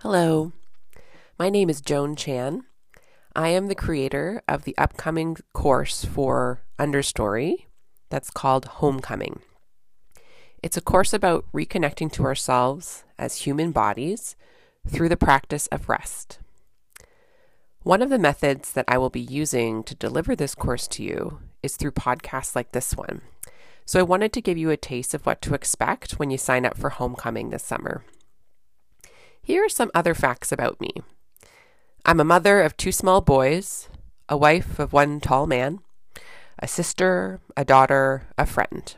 Hello, my name is Joan Chan. I am the creator of the upcoming course for Understory that's called Homecoming. It's a course about reconnecting to ourselves as human bodies through the practice of rest. One of the methods that I will be using to deliver this course to you is through podcasts like this one. So I wanted to give you a taste of what to expect when you sign up for Homecoming this summer. Here are some other facts about me I'm a mother of two small boys, a wife of one tall man, a sister, a daughter, a friend.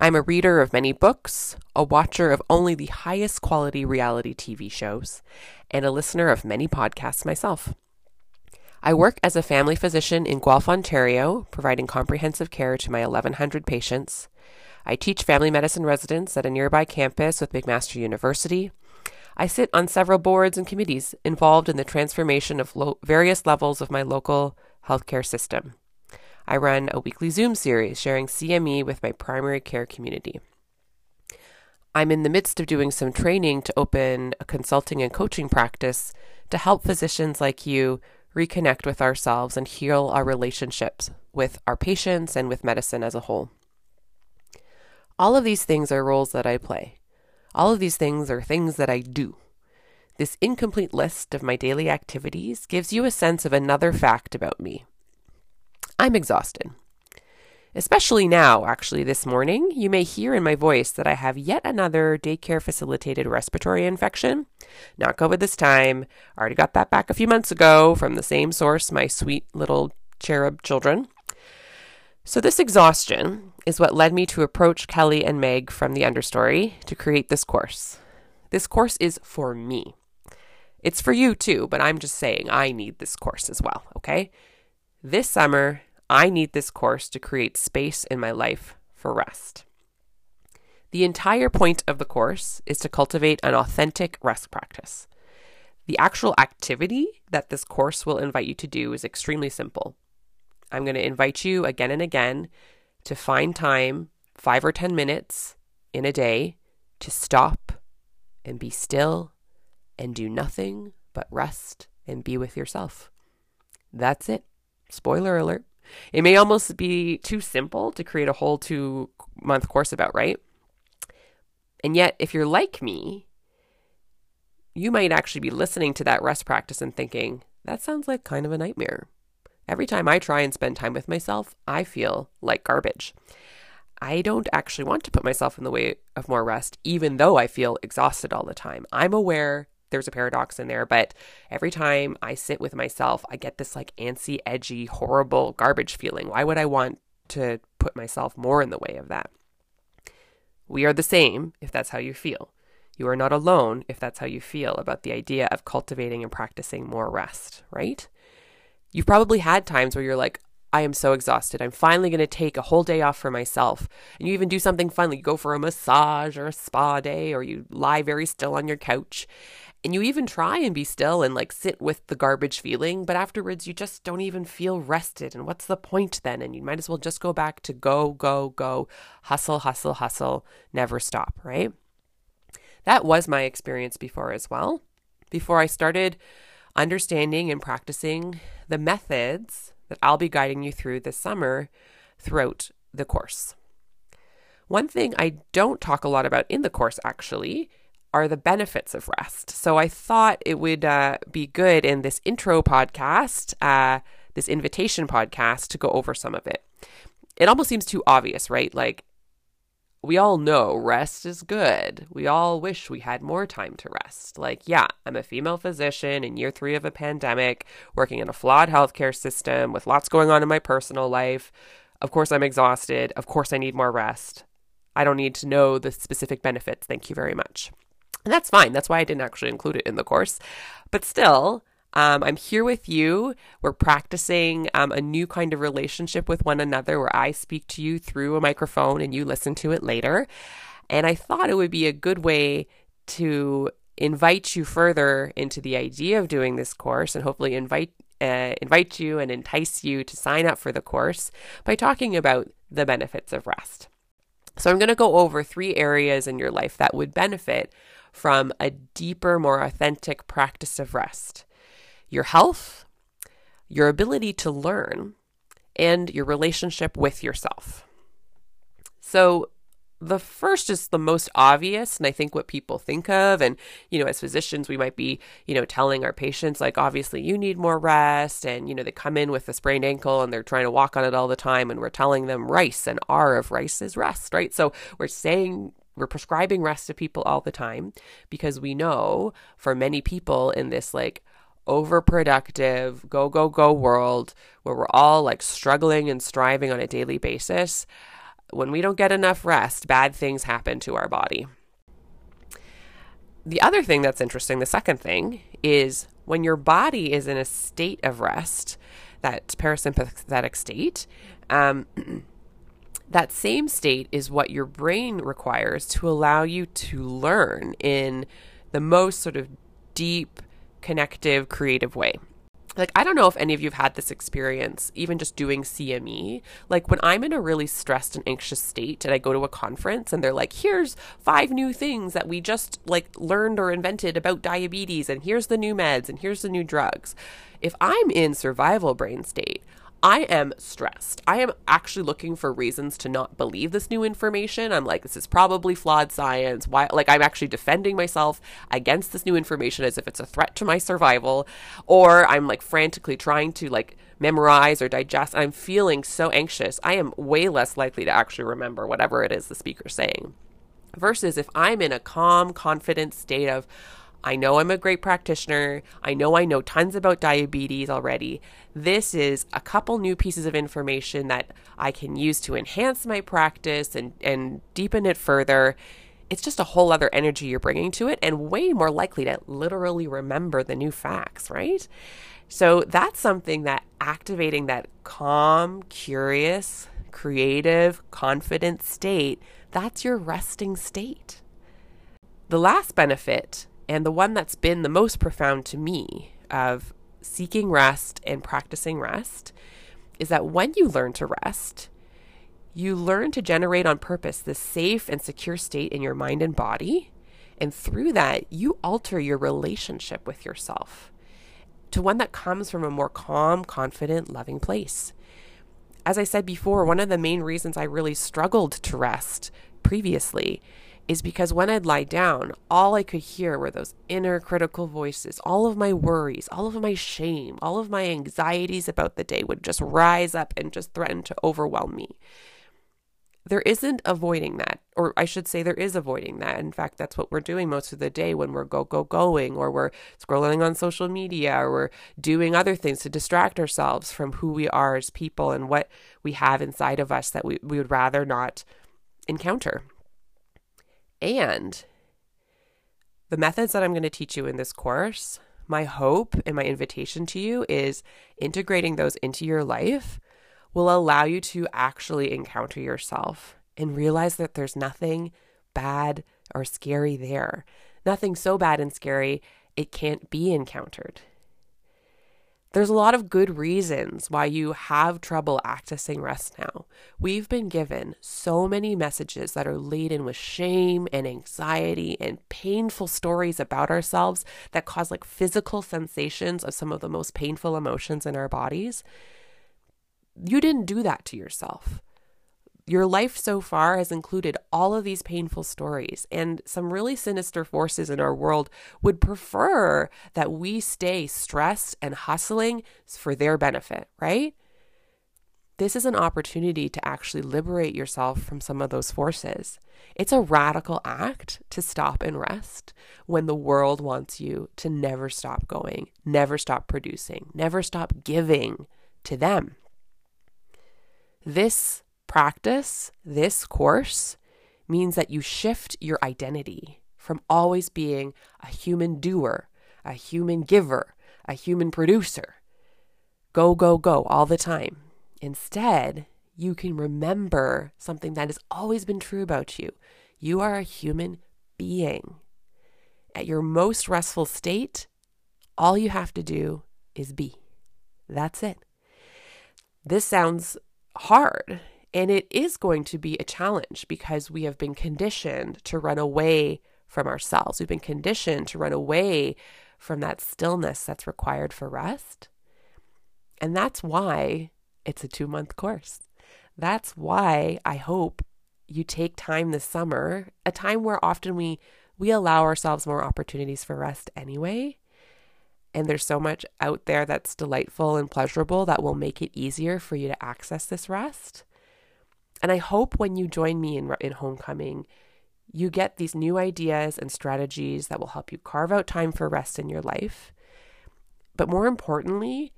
I'm a reader of many books, a watcher of only the highest quality reality TV shows, and a listener of many podcasts myself. I work as a family physician in Guelph, Ontario, providing comprehensive care to my 1,100 patients. I teach family medicine residents at a nearby campus with McMaster University. I sit on several boards and committees involved in the transformation of lo- various levels of my local healthcare system. I run a weekly Zoom series sharing CME with my primary care community. I'm in the midst of doing some training to open a consulting and coaching practice to help physicians like you reconnect with ourselves and heal our relationships with our patients and with medicine as a whole. All of these things are roles that I play. All of these things are things that I do. This incomplete list of my daily activities gives you a sense of another fact about me. I'm exhausted. Especially now, actually, this morning, you may hear in my voice that I have yet another daycare facilitated respiratory infection. Not COVID this time. Already got that back a few months ago from the same source, my sweet little cherub children. So, this exhaustion is what led me to approach Kelly and Meg from the Understory to create this course. This course is for me. It's for you too, but I'm just saying I need this course as well, okay? This summer, I need this course to create space in my life for rest. The entire point of the course is to cultivate an authentic rest practice. The actual activity that this course will invite you to do is extremely simple. I'm going to invite you again and again to find time, five or 10 minutes in a day, to stop and be still and do nothing but rest and be with yourself. That's it. Spoiler alert. It may almost be too simple to create a whole two month course about, right? And yet, if you're like me, you might actually be listening to that rest practice and thinking, that sounds like kind of a nightmare. Every time I try and spend time with myself, I feel like garbage. I don't actually want to put myself in the way of more rest, even though I feel exhausted all the time. I'm aware there's a paradox in there, but every time I sit with myself, I get this like antsy, edgy, horrible garbage feeling. Why would I want to put myself more in the way of that? We are the same if that's how you feel. You are not alone if that's how you feel about the idea of cultivating and practicing more rest, right? You've probably had times where you're like, I am so exhausted. I'm finally going to take a whole day off for myself. And you even do something fun, like you go for a massage or a spa day, or you lie very still on your couch. And you even try and be still and like sit with the garbage feeling, but afterwards you just don't even feel rested. And what's the point then? And you might as well just go back to go, go, go, hustle, hustle, hustle, never stop, right? That was my experience before as well. Before I started understanding and practicing the methods that I'll be guiding you through this summer throughout the course. One thing I don't talk a lot about in the course actually are the benefits of rest. So I thought it would uh, be good in this intro podcast, uh, this invitation podcast, to go over some of it. It almost seems too obvious, right? Like we all know rest is good. We all wish we had more time to rest. Like, yeah, I'm a female physician in year three of a pandemic, working in a flawed healthcare system with lots going on in my personal life. Of course, I'm exhausted. Of course, I need more rest. I don't need to know the specific benefits. Thank you very much. And that's fine. That's why I didn't actually include it in the course. But still, um, I'm here with you. We're practicing um, a new kind of relationship with one another where I speak to you through a microphone and you listen to it later. And I thought it would be a good way to invite you further into the idea of doing this course and hopefully invite uh, invite you and entice you to sign up for the course by talking about the benefits of rest. So I'm going to go over three areas in your life that would benefit from a deeper, more authentic practice of rest your health, your ability to learn, and your relationship with yourself. So, the first is the most obvious and i think what people think of and you know as physicians we might be you know telling our patients like obviously you need more rest and you know they come in with a sprained ankle and they're trying to walk on it all the time and we're telling them rice and r of rice is rest right so we're saying we're prescribing rest to people all the time because we know for many people in this like overproductive go go go world where we're all like struggling and striving on a daily basis when we don't get enough rest, bad things happen to our body. The other thing that's interesting, the second thing, is when your body is in a state of rest, that parasympathetic state, um, that same state is what your brain requires to allow you to learn in the most sort of deep, connective, creative way like I don't know if any of you have had this experience, even just doing CME. Like when I'm in a really stressed and anxious state and I go to a conference and they're like, here's five new things that we just like learned or invented about diabetes and here's the new meds and here's the new drugs. If I'm in survival brain state, I am stressed. I am actually looking for reasons to not believe this new information. I'm like, this is probably flawed science. Why? Like, I'm actually defending myself against this new information as if it's a threat to my survival. Or I'm like frantically trying to like memorize or digest. I'm feeling so anxious. I am way less likely to actually remember whatever it is the speaker's saying. Versus if I'm in a calm, confident state of, I know I'm a great practitioner. I know I know tons about diabetes already. This is a couple new pieces of information that I can use to enhance my practice and, and deepen it further. It's just a whole other energy you're bringing to it and way more likely to literally remember the new facts, right? So that's something that activating that calm, curious, creative, confident state, that's your resting state. The last benefit and the one that's been the most profound to me of seeking rest and practicing rest is that when you learn to rest, you learn to generate on purpose this safe and secure state in your mind and body. And through that, you alter your relationship with yourself to one that comes from a more calm, confident, loving place. As I said before, one of the main reasons I really struggled to rest previously is because when I'd lie down, all I could hear were those inner critical voices. All of my worries, all of my shame, all of my anxieties about the day would just rise up and just threaten to overwhelm me. There isn't avoiding that, or I should say, there is avoiding that. In fact, that's what we're doing most of the day when we're go, go, going, or we're scrolling on social media, or we're doing other things to distract ourselves from who we are as people and what we have inside of us that we, we would rather not encounter. And the methods that I'm going to teach you in this course, my hope and my invitation to you is integrating those into your life will allow you to actually encounter yourself and realize that there's nothing bad or scary there. Nothing so bad and scary it can't be encountered. There's a lot of good reasons why you have trouble accessing rest now. We've been given so many messages that are laden with shame and anxiety and painful stories about ourselves that cause like physical sensations of some of the most painful emotions in our bodies. You didn't do that to yourself. Your life so far has included all of these painful stories, and some really sinister forces in our world would prefer that we stay stressed and hustling for their benefit, right? This is an opportunity to actually liberate yourself from some of those forces. It's a radical act to stop and rest when the world wants you to never stop going, never stop producing, never stop giving to them. This Practice this course means that you shift your identity from always being a human doer, a human giver, a human producer. Go, go, go all the time. Instead, you can remember something that has always been true about you. You are a human being. At your most restful state, all you have to do is be. That's it. This sounds hard. And it is going to be a challenge because we have been conditioned to run away from ourselves. We've been conditioned to run away from that stillness that's required for rest. And that's why it's a two month course. That's why I hope you take time this summer, a time where often we we allow ourselves more opportunities for rest anyway. And there's so much out there that's delightful and pleasurable that will make it easier for you to access this rest. And I hope when you join me in, in homecoming, you get these new ideas and strategies that will help you carve out time for rest in your life. But more importantly,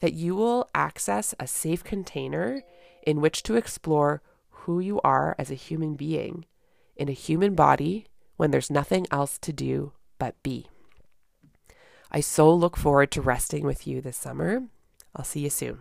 that you will access a safe container in which to explore who you are as a human being in a human body when there's nothing else to do but be. I so look forward to resting with you this summer. I'll see you soon.